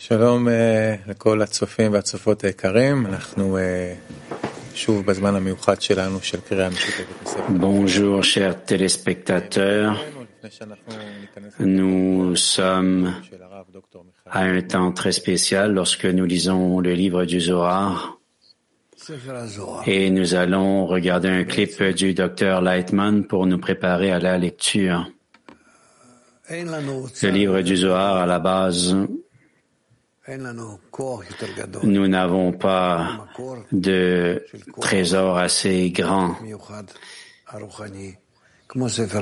שלום לכל הצופים והצופות היקרים, אנחנו שוב בזמן המיוחד שלנו של קריאה משותפת מספר. Bonjour chers téléspectateurs, nous sommes של הרב דוקטור מיכאל à un temps très spécial lorsque nous lisons le livre du Zohar et nous allons regarder un clip du docteur Lightman pour nous préparer à la lecture. Le livre du Zohar, à la base, nous n'avons pas de trésor assez grand.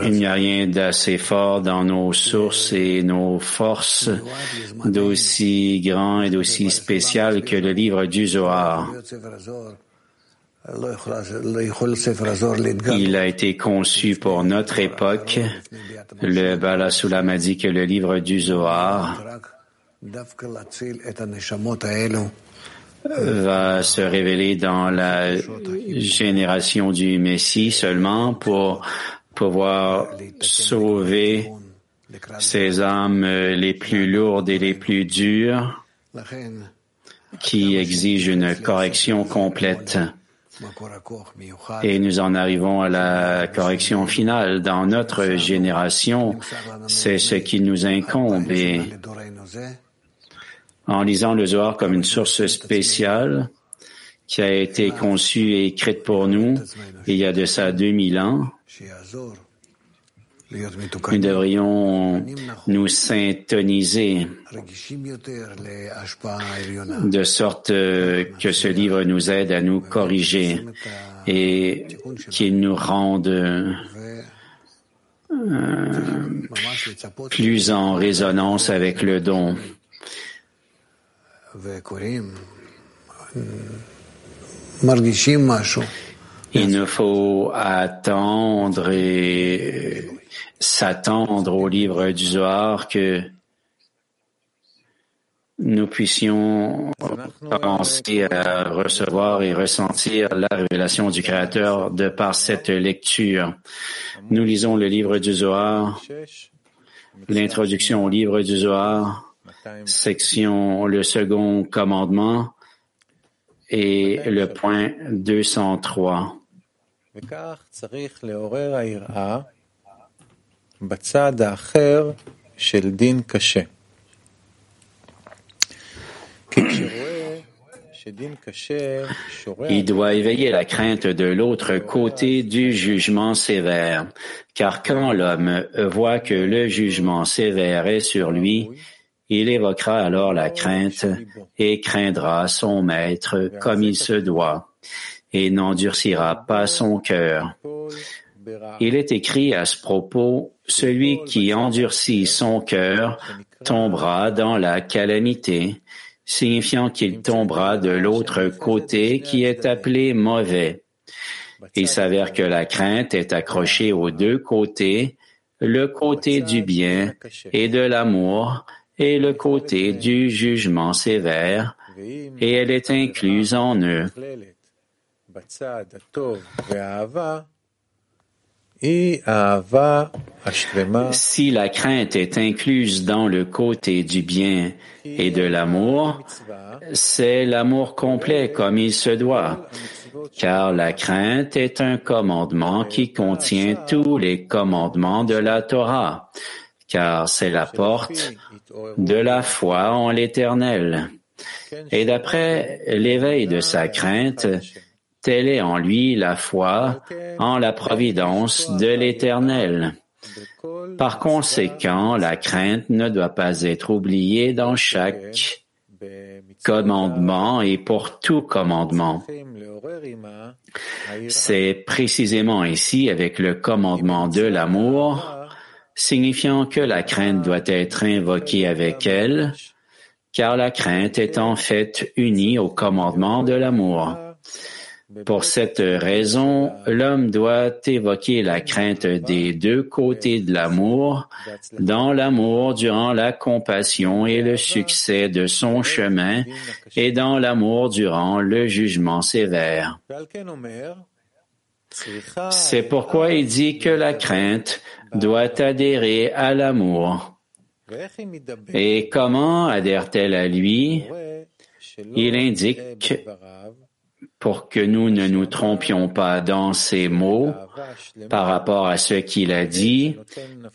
Il n'y a rien d'assez fort dans nos sources et nos forces d'aussi grand et d'aussi spécial que le livre du Zohar. Il a été conçu pour notre époque. Le Bala Sulam a dit que le livre du Zohar va se révéler dans la génération du Messie seulement pour pouvoir sauver ces âmes les plus lourdes et les plus dures qui exigent une correction complète. Et nous en arrivons à la correction finale. Dans notre génération, c'est ce qui nous incombe. En lisant le Zohar comme une source spéciale qui a été conçue et écrite pour nous il y a de ça 2000 ans, nous devrions nous syntoniser de sorte que ce livre nous aide à nous corriger et qu'il nous rende euh, plus en résonance avec le don. Il nous faut attendre et s'attendre au livre du Zohar que nous puissions penser à recevoir et ressentir la révélation du Créateur de par cette lecture. Nous lisons le livre du Zohar, l'introduction au livre du Zohar, section le second commandement et le point 203. Il doit éveiller la crainte de l'autre côté du jugement sévère, car quand l'homme voit que le jugement sévère est sur lui, il évoquera alors la crainte et craindra son maître comme il se doit, et n'endurcira pas son cœur. Il est écrit à ce propos, celui qui endurcit son cœur tombera dans la calamité, signifiant qu'il tombera de l'autre côté qui est appelé mauvais. Il s'avère que la crainte est accrochée aux deux côtés, le côté du bien et de l'amour et le côté du jugement sévère, et elle est incluse en eux. Si la crainte est incluse dans le côté du bien et de l'amour, c'est l'amour complet comme il se doit, car la crainte est un commandement qui contient tous les commandements de la Torah car c'est la porte de la foi en l'Éternel. Et d'après l'éveil de sa crainte, telle est en lui la foi en la providence de l'Éternel. Par conséquent, la crainte ne doit pas être oubliée dans chaque commandement et pour tout commandement. C'est précisément ici avec le commandement de l'amour, signifiant que la crainte doit être invoquée avec elle, car la crainte est en fait unie au commandement de l'amour. Pour cette raison, l'homme doit évoquer la crainte des deux côtés de l'amour, dans l'amour durant la compassion et le succès de son chemin, et dans l'amour durant le jugement sévère. C'est pourquoi il dit que la crainte doit adhérer à l'amour. Et comment adhère-t-elle à lui? Il indique, pour que nous ne nous trompions pas dans ces mots par rapport à ce qu'il a dit,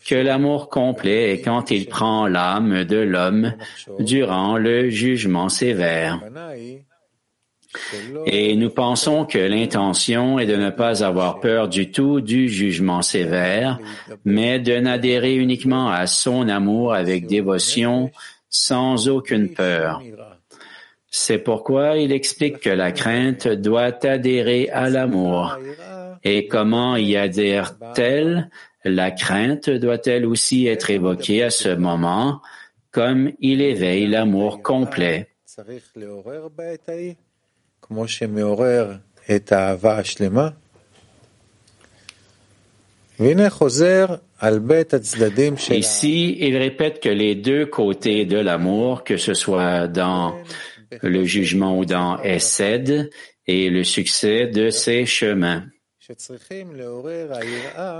que l'amour complet est quand il prend l'âme de l'homme durant le jugement sévère. Et nous pensons que l'intention est de ne pas avoir peur du tout du jugement sévère, mais de n'adhérer uniquement à son amour avec dévotion sans aucune peur. C'est pourquoi il explique que la crainte doit adhérer à l'amour. Et comment y adhère-t-elle? La crainte doit-elle aussi être évoquée à ce moment, comme il éveille l'amour complet. Ici, il répète que les deux côtés de l'amour, que ce soit dans le jugement ou dans Essed, et le succès de ses chemins.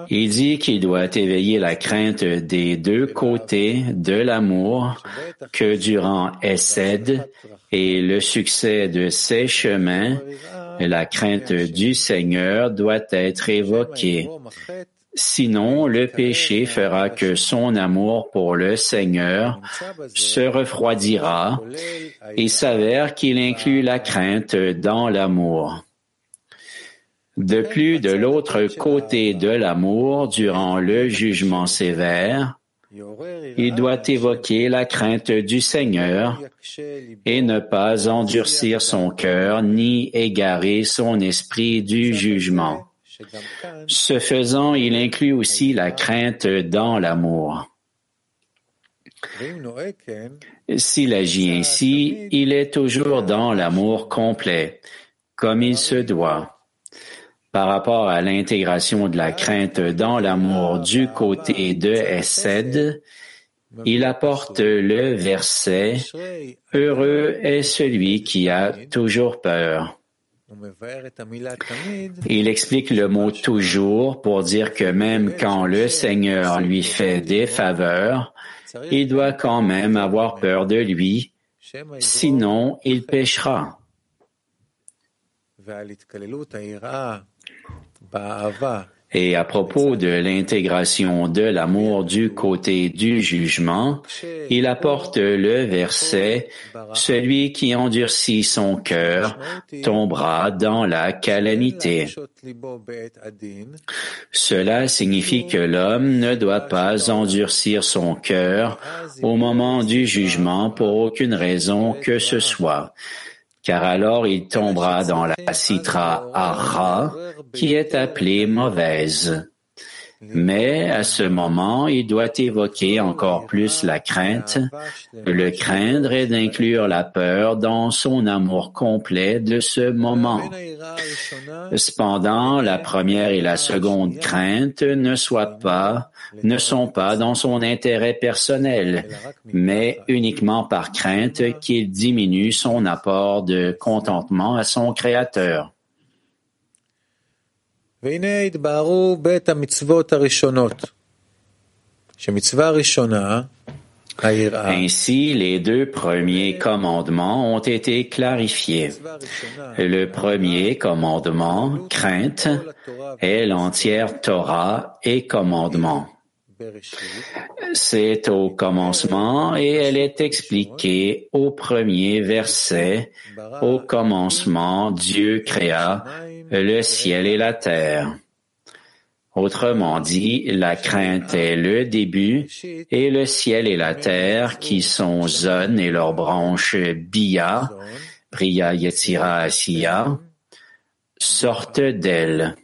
Il dit qu'il doit éveiller la crainte des deux côtés de l'amour que durant Essed et le succès de ses chemins, la crainte du Seigneur doit être évoquée. Sinon, le péché fera que son amour pour le Seigneur se refroidira et s'avère qu'il inclut la crainte dans l'amour. De plus, de l'autre côté de l'amour, durant le jugement sévère, il doit évoquer la crainte du Seigneur et ne pas endurcir son cœur ni égarer son esprit du jugement. Ce faisant, il inclut aussi la crainte dans l'amour. S'il agit ainsi, il est toujours dans l'amour complet, comme il se doit par rapport à l'intégration de la crainte dans l'amour du côté de Essed, il apporte le verset Heureux est celui qui a toujours peur. Il explique le mot toujours pour dire que même quand le Seigneur lui fait des faveurs, il doit quand même avoir peur de lui, sinon il péchera. Et à propos de l'intégration de l'amour du côté du jugement, il apporte le verset Celui qui endurcit son cœur tombera dans la calamité. Cela signifie que l'homme ne doit pas endurcir son cœur au moment du jugement pour aucune raison que ce soit car alors il tombera dans la citra ara, qui est appelée mauvaise. Mais à ce moment, il doit évoquer encore plus la crainte. Le craindre est d'inclure la peur dans son amour complet de ce moment. Cependant, la première et la seconde crainte ne soient ne sont pas dans son intérêt personnel, mais uniquement par crainte qu'il diminue son apport de contentement à son Créateur. Ainsi, les deux premiers commandements ont été clarifiés. Le premier commandement, crainte, est l'entière Torah et commandement. C'est au commencement et elle est expliquée au premier verset. Au commencement, Dieu créa le ciel et la terre. Autrement dit, la crainte est le début et le ciel et la terre qui sont Zon et leurs branches Bia, Priya Yetzira Asiya, sortent d'elle.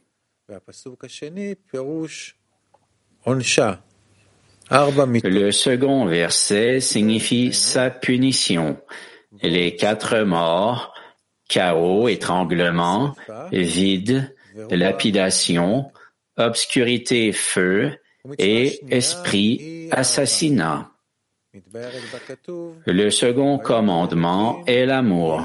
Le second verset signifie sa punition. Les quatre morts, chaos, étranglement, vide, lapidation, obscurité, feu et esprit, assassinat. Le second commandement est l'amour.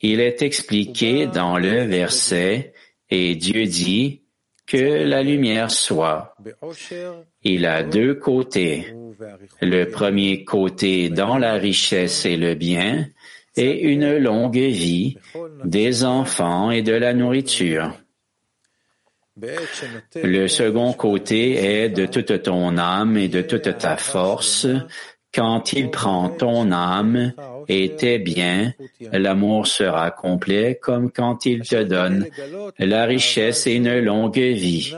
Il est expliqué dans le verset et Dieu dit que la lumière soit. Il a deux côtés. le premier côté dans la richesse et le bien, et une longue vie, des enfants et de la nourriture. Le second côté est de toute ton âme et de toute ta force, quand il prend ton âme et tes biens, l'amour sera complet comme quand il te donne la richesse et une longue vie.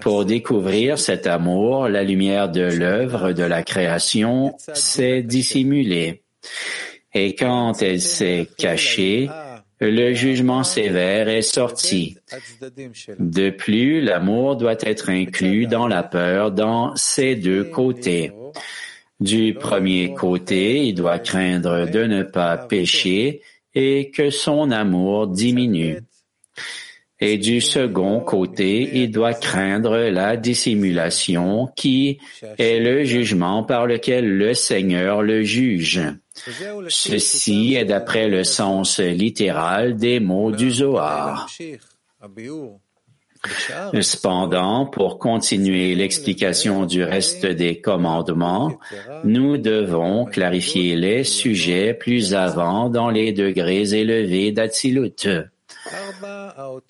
Pour découvrir cet amour, la lumière de l'œuvre de la création s'est dissimulée. Et quand elle s'est cachée, le jugement sévère est sorti. De plus, l'amour doit être inclus dans la peur dans ces deux côtés. Du premier côté, il doit craindre de ne pas pécher et que son amour diminue. Et du second côté, il doit craindre la dissimulation qui est le jugement par lequel le Seigneur le juge. Ceci est d'après le sens littéral des mots du Zohar. Cependant, pour continuer l'explication du reste des commandements, nous devons clarifier les sujets plus avant dans les degrés élevés d'Atsilut.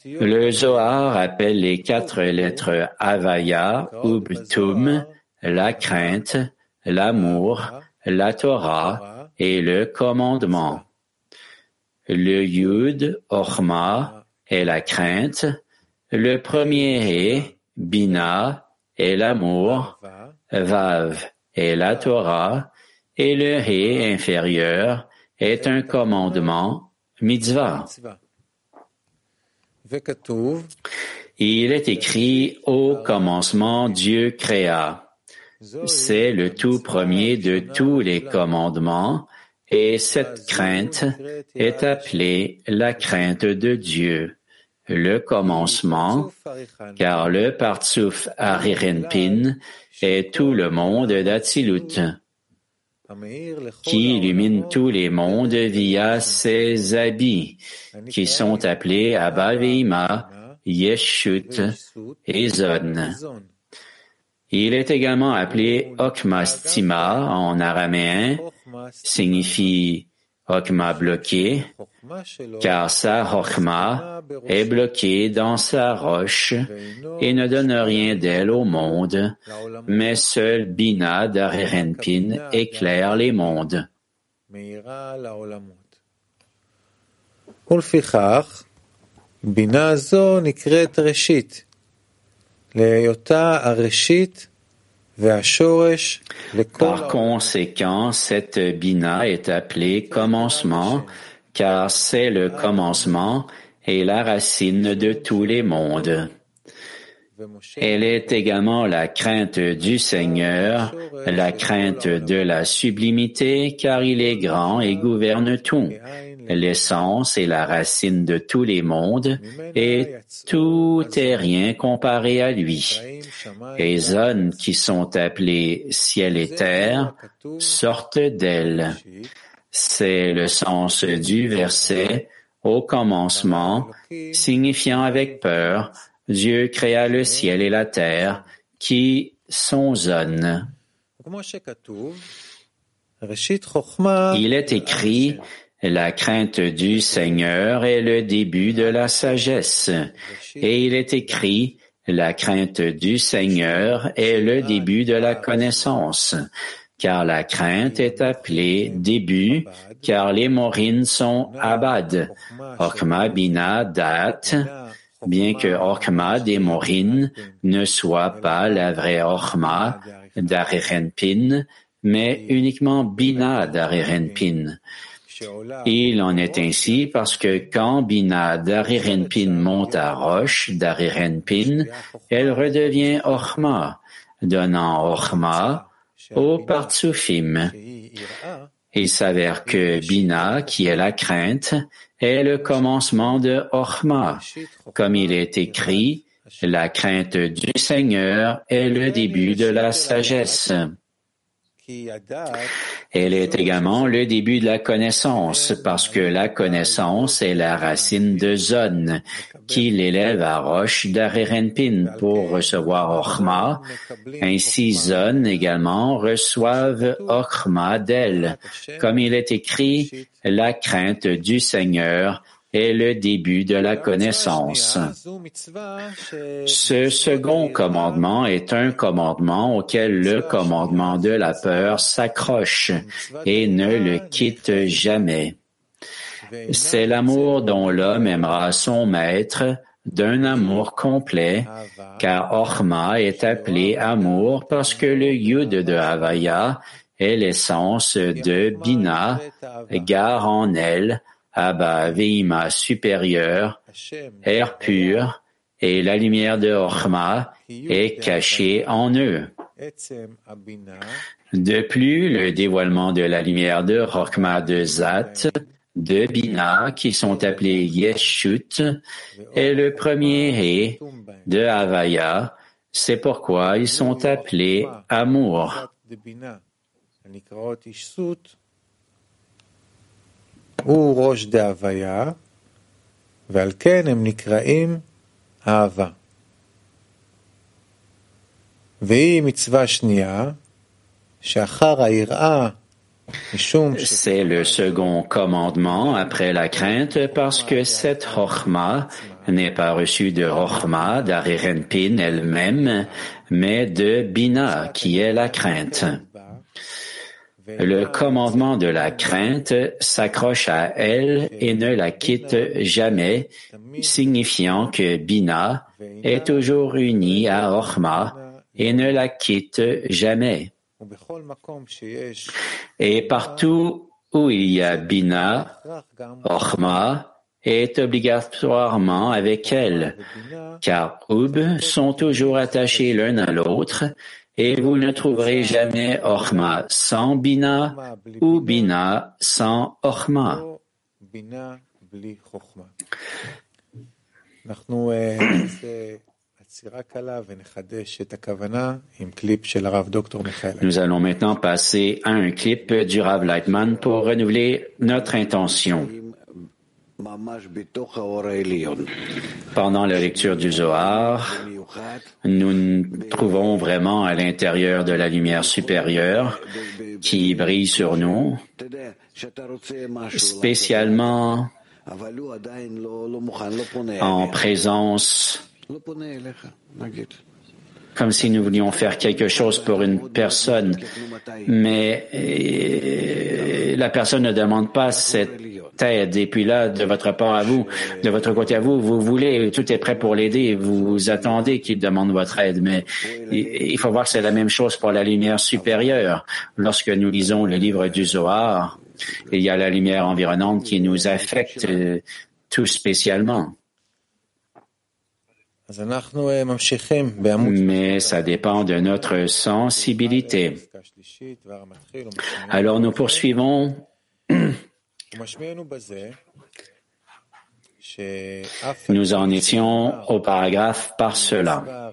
Le Zohar appelle les quatre lettres Avaya, Ubtum, la crainte, l'amour, la Torah et le commandement. Le Yud, Orma, est la crainte, le premier est Bina et l'amour, Vav. Est la Torah, et le He inférieur est un commandement, Mitzvah. Il est écrit au commencement Dieu créa. C'est le tout premier de tous les commandements et cette crainte est appelée la crainte de Dieu le commencement, car le Partsouf Arirenpin est tout le monde d'Atsilut, qui illumine tous les mondes via ses habits, qui sont appelés Abba Yeshut et Zon. Il est également appelé Okma en araméen, signifie Okma bloqué, car sa Chokma est bloquée dans sa roche et ne donne rien d'elle au monde, mais seul Bina d'Arerenpin éclaire les mondes. Bina par conséquent, cette bina est appelée commencement car c'est le commencement et la racine de tous les mondes. Elle est également la crainte du Seigneur, la crainte de la sublimité, car il est grand et gouverne tout, l'essence et la racine de tous les mondes, et tout est rien comparé à lui. Les zones qui sont appelées ciel et terre sortent d'elle. C'est le sens du verset au commencement, signifiant avec peur, Dieu créa le ciel et la terre, qui sont zones. Il est écrit, la crainte du Seigneur est le début de la sagesse. Et il est écrit, la crainte du Seigneur est le début de la connaissance. Car la crainte est appelée début, car les morines sont abad. Orkma bina dat, bien que Orkma des Morines ne soit pas la vraie Orkma d'Arerenpin, mais uniquement Bina d'Arerenpin. Il en est ainsi parce que quand Bina d'Arerenpin monte à Roche d'Arerenpin, elle redevient Orma, donnant Orma au Partsufim. Il s'avère que Bina, qui est la crainte, est le commencement de Orma. Comme il est écrit, la crainte du Seigneur est le début de la sagesse. Elle est également le début de la connaissance, parce que la connaissance est la racine de Zon, qui l'élève à Roche d'Arerenpin pour recevoir Ochma. Ainsi Zon également reçoivent Ochma d'elle. Comme il est écrit, la crainte du Seigneur est le début de la connaissance. Ce second commandement est un commandement auquel le commandement de la peur s'accroche et ne le quitte jamais. C'est l'amour dont l'homme aimera son maître d'un amour complet, car Orma est appelé amour parce que le Yud de Havaya est l'essence de Bina, gare en elle, Abba Veima supérieur, air pur, et la lumière de Orma est cachée en eux. De plus, le dévoilement de la lumière de Orma de Zat, de Bina, qui sont appelés Yeshut, est le premier et de Havaya, c'est pourquoi ils sont appelés amour. C'est le second commandement après la crainte parce que cette Chochma n'est pas reçue de Chochma d'Arirenpin elle-même, mais de Bina qui est la crainte. Le commandement de la crainte s'accroche à elle et ne la quitte jamais, signifiant que Bina est toujours unie à Orma et ne la quitte jamais. Et partout où il y a Bina, Orma est obligatoirement avec elle, car Ub sont toujours attachés l'un à l'autre et vous ne trouverez jamais Orma sans Bina ou Bina sans Orma. Nous allons maintenant passer à un clip du Rav Lightman pour renouveler notre intention. Pendant la lecture du Zohar, nous nous trouvons vraiment à l'intérieur de la lumière supérieure qui brille sur nous, spécialement en présence comme si nous voulions faire quelque chose pour une personne, mais euh, la personne ne demande pas cette aide. Et puis là, de votre part à vous, de votre côté à vous, vous voulez, tout est prêt pour l'aider, vous attendez qu'il demande votre aide. Mais il faut voir que c'est la même chose pour la lumière supérieure. Lorsque nous lisons le livre du Zohar, il y a la lumière environnante qui nous affecte euh, tout spécialement. Mais ça dépend de notre sensibilité. Alors nous poursuivons. Nous en étions au paragraphe par cela.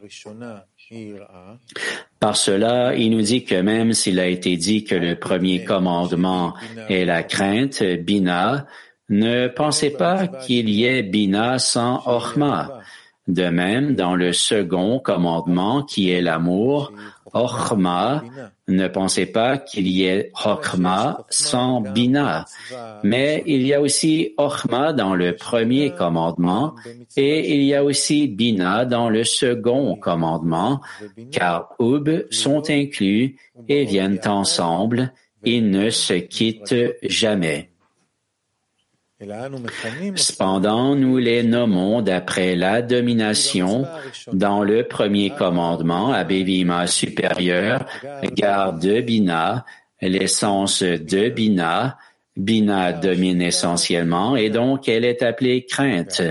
Par cela, il nous dit que même s'il a été dit que le premier commandement est la crainte, Bina, ne pensez pas qu'il y ait Bina sans Orma. De même, dans le second commandement qui est l'amour, Ochma, ne pensez pas qu'il y ait Chokma sans Bina, mais il y a aussi Ochma dans le premier commandement et il y a aussi Bina dans le second commandement, car Ub sont inclus et viennent ensemble, ils ne se quittent jamais. Cependant, nous les nommons d'après la domination dans le premier commandement à Bévima supérieur, garde de Bina, l'essence de Bina, Bina domine essentiellement et donc elle est appelée crainte.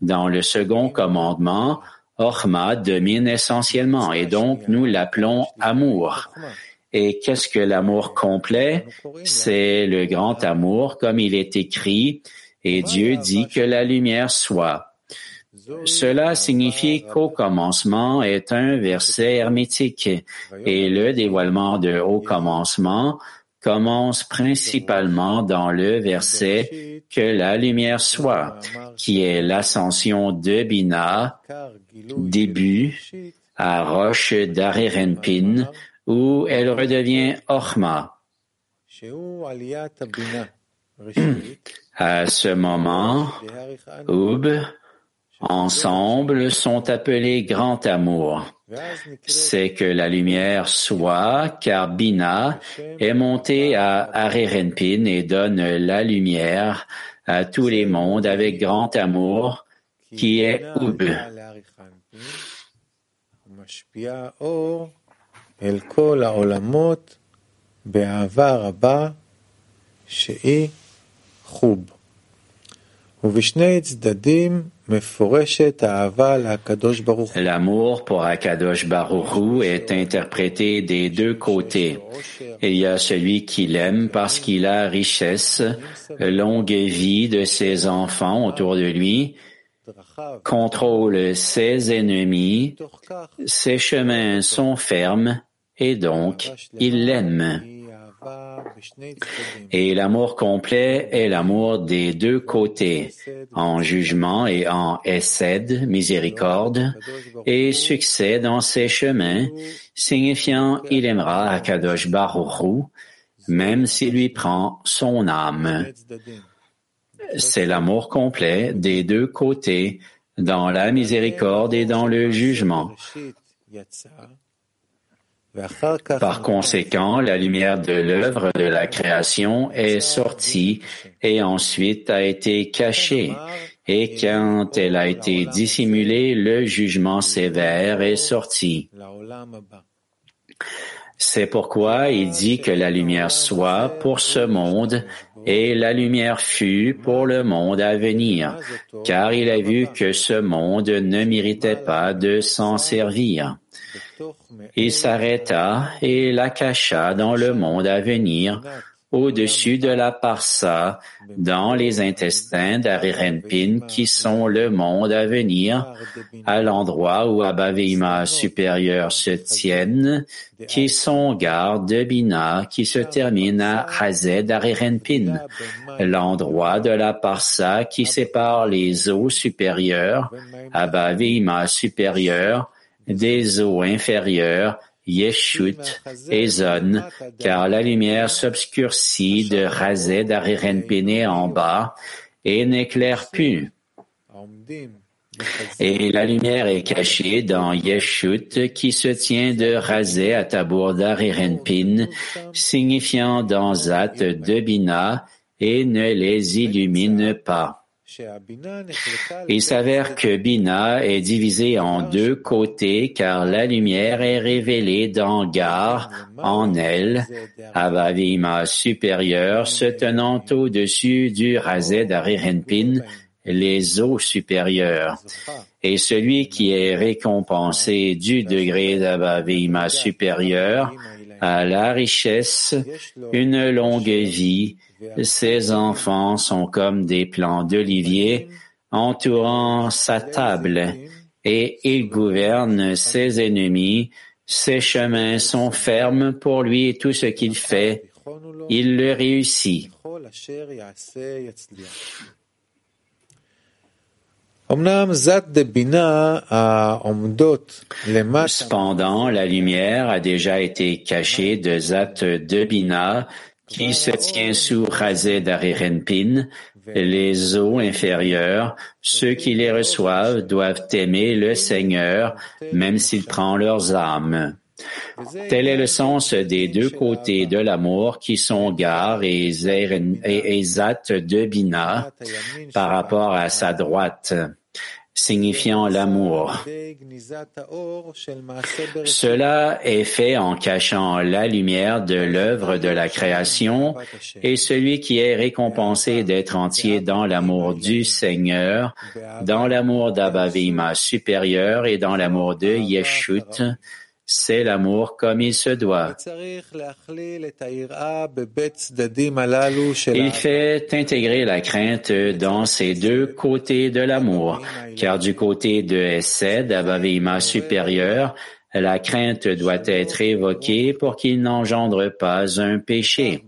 Dans le second commandement, Orma domine essentiellement et donc nous l'appelons amour. Et qu'est-ce que l'amour complet? C'est le grand amour comme il est écrit et Dieu dit que la lumière soit. Cela signifie qu'au commencement est un verset hermétique et le dévoilement de au commencement commence principalement dans le verset que la lumière soit, qui est l'ascension de Bina, début, à Roche d'Arerenpin, où elle redevient Orma. À ce moment, Oub, ensemble sont appelés grand amour. C'est que la lumière soit, car Bina est montée à Arerenpin et donne la lumière à tous les mondes avec grand amour, qui est Oub. L'amour pour Akadosh Baruchu est interprété des deux côtés. Il y a celui qui l'aime parce qu'il a richesse, longue vie de ses enfants autour de lui, contrôle ses ennemis, ses chemins sont fermes et donc il l'aime. Et l'amour complet est l'amour des deux côtés, en jugement et en essed, miséricorde, et succès dans ses chemins, signifiant il aimera Akadosh Baruchu, même s'il lui prend son âme. C'est l'amour complet des deux côtés, dans la miséricorde et dans le jugement. Par conséquent, la lumière de l'œuvre de la création est sortie et ensuite a été cachée. Et quand elle a été dissimulée, le jugement sévère est sorti. C'est pourquoi il dit que la lumière soit pour ce monde et la lumière fut pour le monde à venir, car il a vu que ce monde ne méritait pas de s'en servir. Il s'arrêta et la cacha dans le monde à venir, au-dessus de la parsa, dans les intestins d'Arirenpin qui sont le monde à venir, à l'endroit où Abavima supérieur se tiennent, qui sont garde de Bina qui se termine à Hazed Arirenpin, l'endroit de la parsa qui sépare les eaux supérieures, Abavima supérieur, des eaux inférieures, Yeshut et Zon, car la lumière s'obscurcit de Razed Arirenpene en bas et n'éclaire plus. Et la lumière est cachée dans Yeshut qui se tient de Razé à Tabour d'Arirenpin, signifiant dans Zat de Bina et ne les illumine pas. Il s'avère que Bina est divisé en deux côtés car la lumière est révélée dans Gar, en elle, Avavima supérieur se tenant au-dessus du Razé d'Arirenpin, les eaux supérieures. Et celui qui est récompensé du degré d'Avavima supérieur a la richesse, une longue vie, ses enfants sont comme des plants d'olivier entourant sa table, et il gouverne ses ennemis, ses chemins sont fermes pour lui et tout ce qu'il fait, il le réussit. Cependant, la lumière a déjà été cachée de Zat de Bina qui se tient sous Razé d'Arirenpin, les eaux inférieures, ceux qui les reçoivent doivent aimer le Seigneur, même s'il prend leurs âmes. Tel est le sens des deux côtés de l'amour qui sont Gar et, Zat de Bina par rapport à sa droite signifiant l'amour. Cela est fait en cachant la lumière de l'œuvre de la création et celui qui est récompensé d'être entier dans l'amour du Seigneur, dans l'amour d'Abavima supérieur et dans l'amour de Yeshut, c'est l'amour comme il se doit. Il fait intégrer la crainte dans ces deux côtés de l'amour, car du côté de Essed, Abavima supérieur, la crainte doit être évoquée pour qu'il n'engendre pas un péché.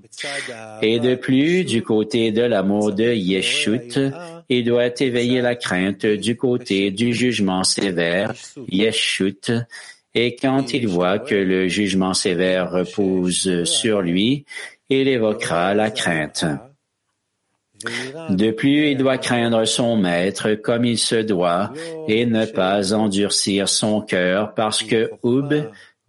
Et de plus, du côté de l'amour de Yeshut, il doit éveiller la crainte du côté du jugement sévère, Yeshut, et quand il voit que le jugement sévère repose sur lui, il évoquera la crainte. De plus, il doit craindre son maître comme il se doit et ne pas endurcir son cœur parce que Oub,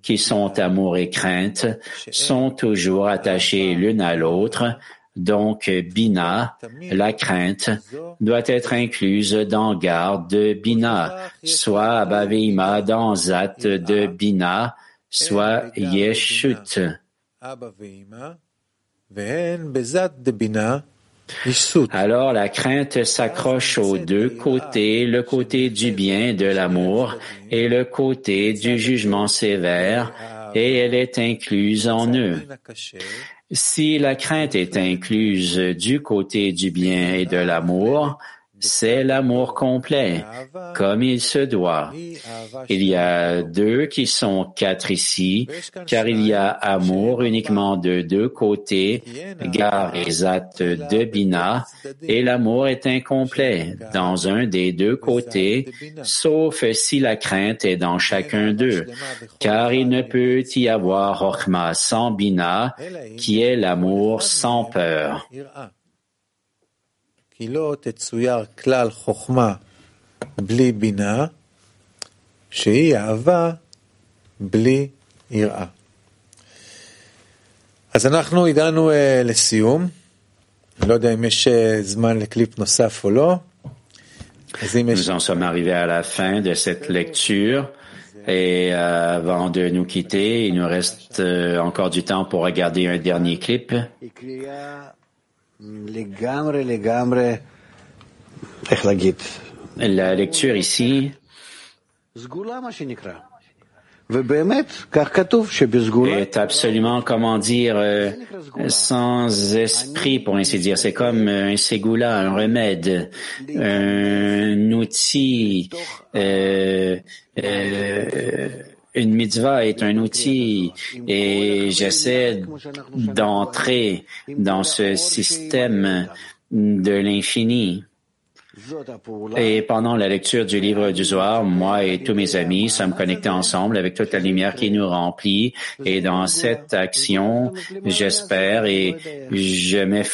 qui sont amour et crainte, sont toujours attachés l'une à l'autre. Donc, Bina, la crainte, doit être incluse dans garde de Bina, soit Abaveima dans Zat de Bina, soit Yeshut. Alors la crainte s'accroche aux deux côtés, le côté du bien, de l'amour, et le côté du jugement sévère, et elle est incluse en eux. Si la crainte est incluse du côté du bien et de l'amour, c'est l'amour complet, comme il se doit. Il y a deux qui sont quatre ici, car il y a amour uniquement de deux côtés, gar et zat de bina, et l'amour est incomplet dans un des deux côtés, sauf si la crainte est dans chacun d'eux, car il ne peut y avoir orma sans bina, qui est l'amour sans peur. אז אנחנו הגענו uh, לסיום. אני לא יודע אם יש uh, זמן לקליפ נוסף או לא. Nous en sommes arrivés à la fin de cette lecture. Et euh, avant de nous quitter, il nous reste euh, encore du temps pour regarder un dernier clip. La lecture ici. est absolument, comment dire, euh, sans esprit, pour ainsi dire. C'est comme un ségoula, un remède, un outil, euh, euh, une mitzvah est un outil et j'essaie d'entrer dans ce système de l'infini. Et pendant la lecture du livre du Zohar, moi et tous mes amis sommes connectés ensemble avec toute la lumière qui nous remplit. Et dans cette action, j'espère et je m'efforce